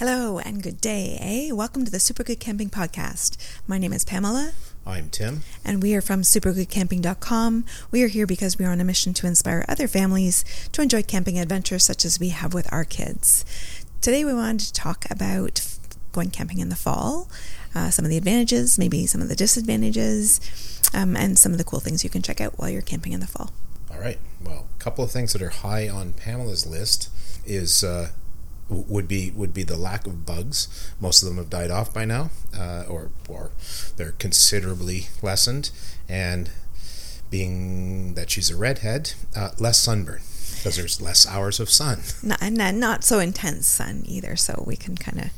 Hello and good day, eh? Welcome to the Super Good Camping Podcast. My name is Pamela. I'm Tim. And we are from supergoodcamping.com. We are here because we are on a mission to inspire other families to enjoy camping adventures such as we have with our kids. Today we wanted to talk about going camping in the fall, uh, some of the advantages, maybe some of the disadvantages, um, and some of the cool things you can check out while you're camping in the fall. All right. Well, a couple of things that are high on Pamela's list is uh, would be would be the lack of bugs. Most of them have died off by now, uh, or or they're considerably lessened. And being that she's a redhead, uh, less sunburn because there's less hours of sun. Not, not not so intense sun either, so we can kind of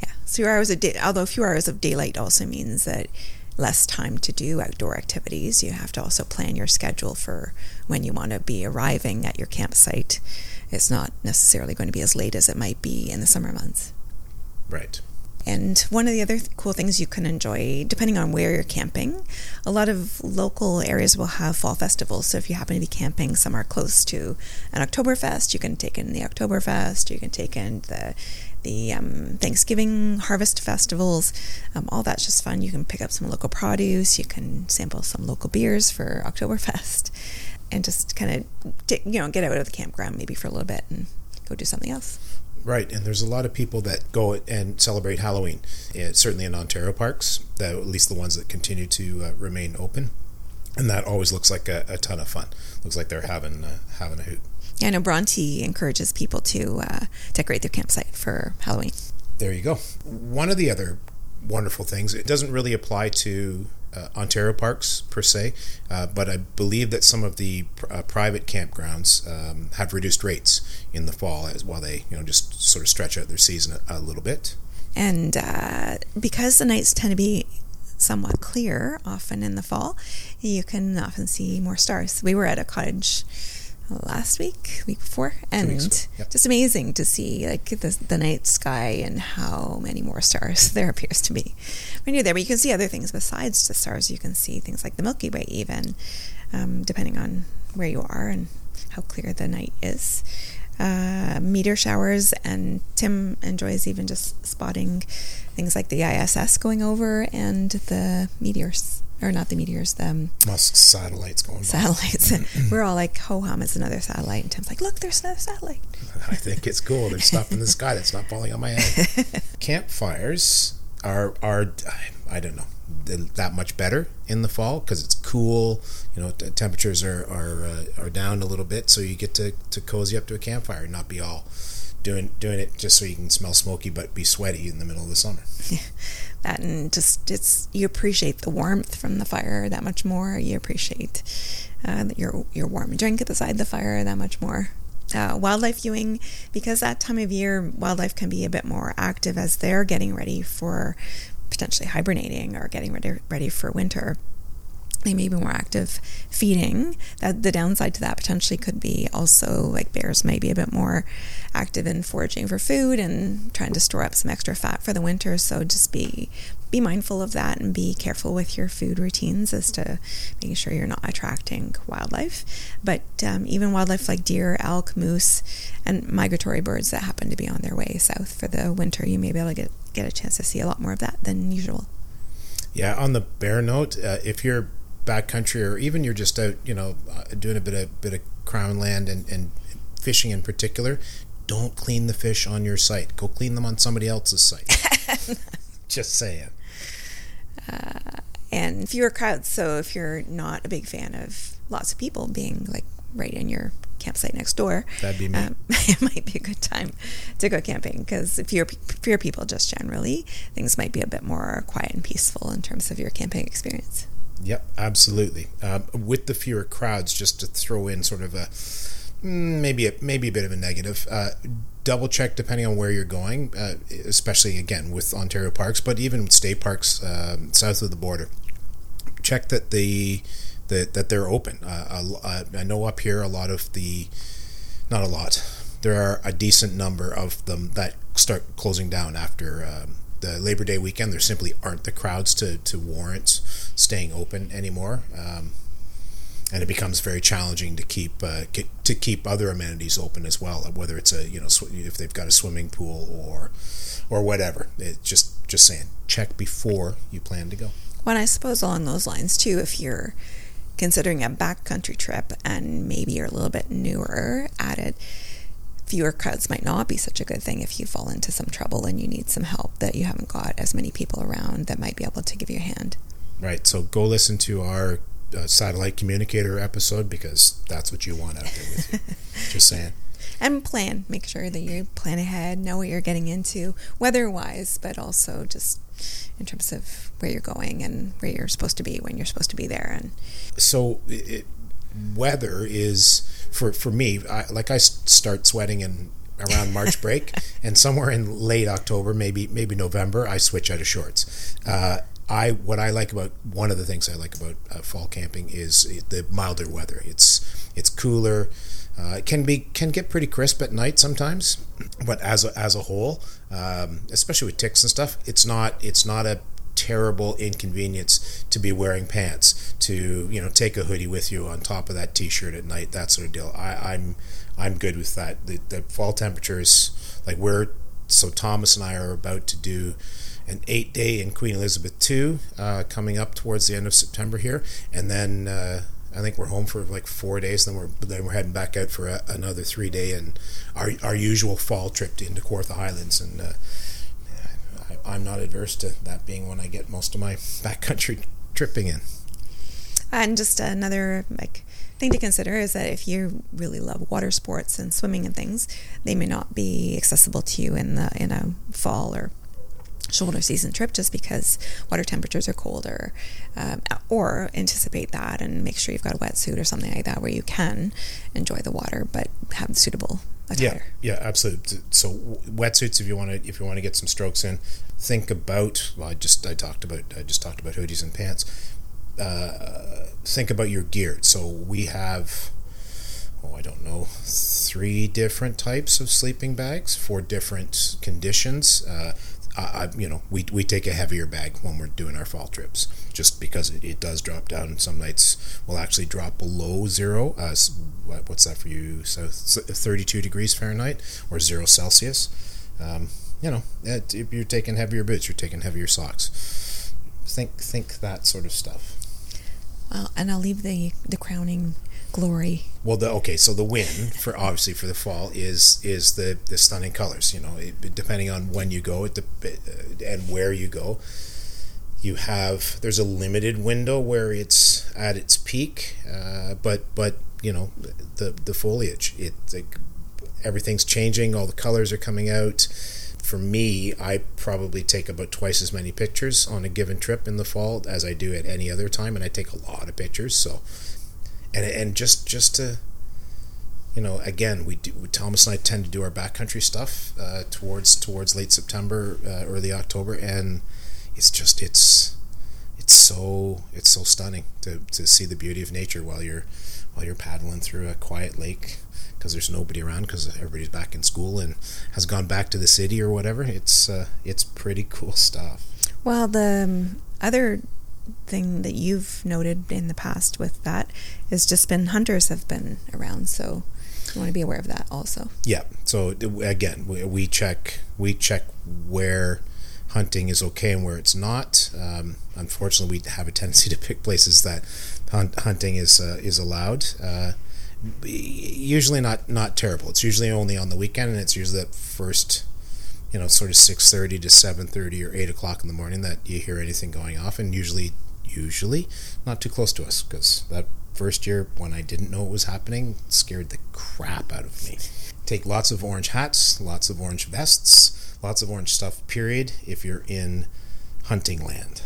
yeah. Fewer hours of day, although fewer hours of daylight also means that less time to do outdoor activities. You have to also plan your schedule for when you want to be arriving at your campsite it's not necessarily going to be as late as it might be in the summer months. Right. And one of the other th- cool things you can enjoy, depending on where you're camping, a lot of local areas will have fall festivals. So if you happen to be camping somewhere close to an Oktoberfest, you can take in the Oktoberfest, you can take in the the um, Thanksgiving harvest festivals. Um, all that's just fun. You can pick up some local produce, you can sample some local beers for Oktoberfest and just kind of you know get out of the campground maybe for a little bit and go do something else. Right, and there's a lot of people that go and celebrate Halloween. Yeah, certainly in Ontario parks, at least the ones that continue to uh, remain open, and that always looks like a, a ton of fun. Looks like they're having uh, having a hoot. Yeah, I know Bronte encourages people to uh, decorate their campsite for Halloween. There you go. One of the other wonderful things. It doesn't really apply to uh, Ontario parks per se, uh, but I believe that some of the pr- uh, private campgrounds um, have reduced rates in the fall as while they you know just sort of stretch out their season a, a little bit. And uh, because the nights tend to be somewhat clear, often in the fall, you can often see more stars. We were at a cottage last week, week before, and yep. just amazing to see like the, the night sky and how many more stars there appears to be when you're there. But you can see other things besides the stars. You can see things like the Milky Way, even um, depending on where you are and how clear the night is. Uh, meteor showers, and Tim enjoys even just spotting things like the ISS going over and the meteors or not the meteors, the um, Musk satellites going. Over satellites. We're all like, ho hum, it's another satellite. And Tim's like, look, there's another satellite. I think it's cool. There's stuff in the sky that's not falling on my head. Campfires are are I don't know that much better in the fall because it's cool. You know, temperatures are are uh, are down a little bit, so you get to to cozy up to a campfire and not be all doing doing it just so you can smell smoky but be sweaty in the middle of the summer. that and just it's you appreciate the warmth from the fire that much more. You appreciate uh, your your warm drink at the side of the fire that much more. Uh, wildlife viewing because that time of year wildlife can be a bit more active as they're getting ready for potentially hibernating or getting ready ready for winter they may be more active feeding. That the downside to that potentially could be also like bears may be a bit more active in foraging for food and trying to store up some extra fat for the winter. So just be be mindful of that and be careful with your food routines as to making sure you're not attracting wildlife. But um, even wildlife like deer, elk, moose, and migratory birds that happen to be on their way south for the winter, you may be able to get get a chance to see a lot more of that than usual. Yeah, on the bear note, uh, if you're backcountry or even you're just out, you know, uh, doing a bit of bit of crown land and, and fishing in particular, don't clean the fish on your site. Go clean them on somebody else's site. just saying. Uh, and fewer crowds. So if you're not a big fan of lots of people being like right in your campsite next door, that'd be me. Um, it might be a good time to go camping because if you're fewer people, just generally, things might be a bit more quiet and peaceful in terms of your camping experience. Yep, absolutely. Uh, with the fewer crowds, just to throw in sort of a mm, maybe a maybe a bit of a negative. Uh, double check depending on where you're going, uh, especially again with Ontario parks, but even state parks um, south of the border. Check that the that that they're open. Uh, I know up here a lot of the, not a lot. There are a decent number of them that start closing down after um, the Labor Day weekend, there simply aren't the crowds to, to warrant staying open anymore. Um, and it becomes very challenging to keep uh, to keep other amenities open as well. Whether it's a you know if they've got a swimming pool or or whatever. It just just saying check before you plan to go. Well, I suppose along those lines too, if you're considering a backcountry trip and maybe you're a little bit newer at it, fewer crowds might not be such a good thing if you fall into some trouble and you need some help that you haven't got as many people around that might be able to give you a hand. Right. So go listen to our uh, satellite communicator episode because that's what you want out there with you. Just saying. And plan. Make sure that you plan ahead, know what you're getting into, weather wise, but also just in terms of where you're going and where you're supposed to be when you're supposed to be there. And so, it, weather is for for me. I, like I start sweating in around March break, and somewhere in late October, maybe maybe November, I switch out of shorts. Uh, I what I like about one of the things I like about uh, fall camping is the milder weather. It's it's cooler. Uh, it can be can get pretty crisp at night sometimes, but as a, as a whole, um, especially with ticks and stuff, it's not it's not a terrible inconvenience to be wearing pants to you know take a hoodie with you on top of that t-shirt at night that sort of deal. I, I'm I'm good with that. The, the fall temperatures like we're so Thomas and I are about to do an eight day in Queen Elizabeth II uh, coming up towards the end of September here, and then uh, I think we're home for like four days. Then we're then we're heading back out for a, another three day and our our usual fall trip into Kawartha Highlands, and uh, I, am not adverse to that being when I get most of my backcountry tripping in. And just another like thing to consider is that if you really love water sports and swimming and things, they may not be accessible to you in the in a fall or shoulder season trip just because water temperatures are colder um, or anticipate that and make sure you've got a wetsuit or something like that where you can enjoy the water but have suitable attire. yeah yeah absolutely so wetsuits if you want to if you want to get some strokes in think about well i just i talked about i just talked about hoodies and pants uh, think about your gear so we have oh, I don't know, three different types of sleeping bags for different conditions. Uh, I, you know, we, we take a heavier bag when we're doing our fall trips, just because it, it does drop down. Some nights will actually drop below zero. Uh, what's that for you? So 32 degrees Fahrenheit or zero Celsius. Um, you know, if you're taking heavier boots, you're taking heavier socks. Think think that sort of stuff. Well, and I'll leave the the crowning glory. Well, the okay, so the win for obviously for the fall is is the the stunning colors. You know, it, depending on when you go, uh, and where you go, you have there's a limited window where it's at its peak, uh, but but you know the the foliage, it like, everything's changing, all the colors are coming out. For me, I probably take about twice as many pictures on a given trip in the fall as I do at any other time, and I take a lot of pictures. So and and just just to you know again we do Thomas and I tend to do our backcountry stuff uh, towards towards late September uh, early October. And it's just it's it's so it's so stunning to, to see the beauty of nature while you're while you're paddling through a quiet lake because there's nobody around because everybody's back in school and has gone back to the city or whatever. It's uh, it's pretty cool stuff. Well the um, other thing that you've noted in the past with that is just been hunters have been around, so you want to be aware of that also. Yeah. So again, we check we check where hunting is okay and where it's not. Um, unfortunately, we have a tendency to pick places that hunt, hunting is uh, is allowed. Uh, usually not not terrible. It's usually only on the weekend, and it's usually that first you know, sort of six thirty to seven thirty or eight o'clock in the morning that you hear anything going off, and usually, usually not too close to us because that first year when I didn't know it was happening scared the crap out of me. Take lots of orange hats, lots of orange vests, lots of orange stuff. Period. If you're in hunting land.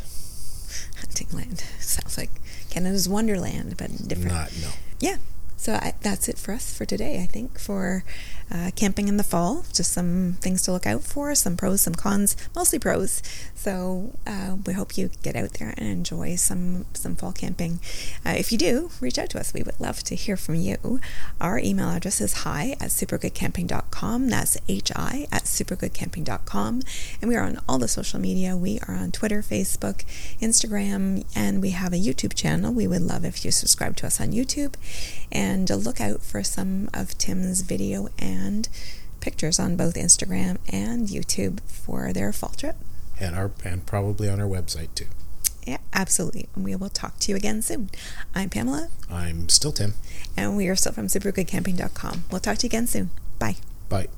Hunting land sounds like Canada's Wonderland, but different. Not no. Yeah, So I, that's it for us for today, I think, for uh, camping in the fall. Just some things to look out for, some pros, some cons, mostly pros. So uh, we hope you get out there and enjoy some, some fall camping. Uh, if you do, reach out to us. We would love to hear from you. Our email address is hi at supergoodcamping.com. That's hi at supergoodcamping.com. And we are on all the social media. We are on Twitter, Facebook, Instagram, and we have a YouTube channel. We would love if you subscribe to us on YouTube and look out for some of Tim's video and pictures on both Instagram and YouTube for their fall trip. And our and probably on our website too. Yeah, absolutely. And we will talk to you again soon. I'm Pamela. I'm still Tim. And we are still from supergoodcamping.com. We'll talk to you again soon. Bye. Bye.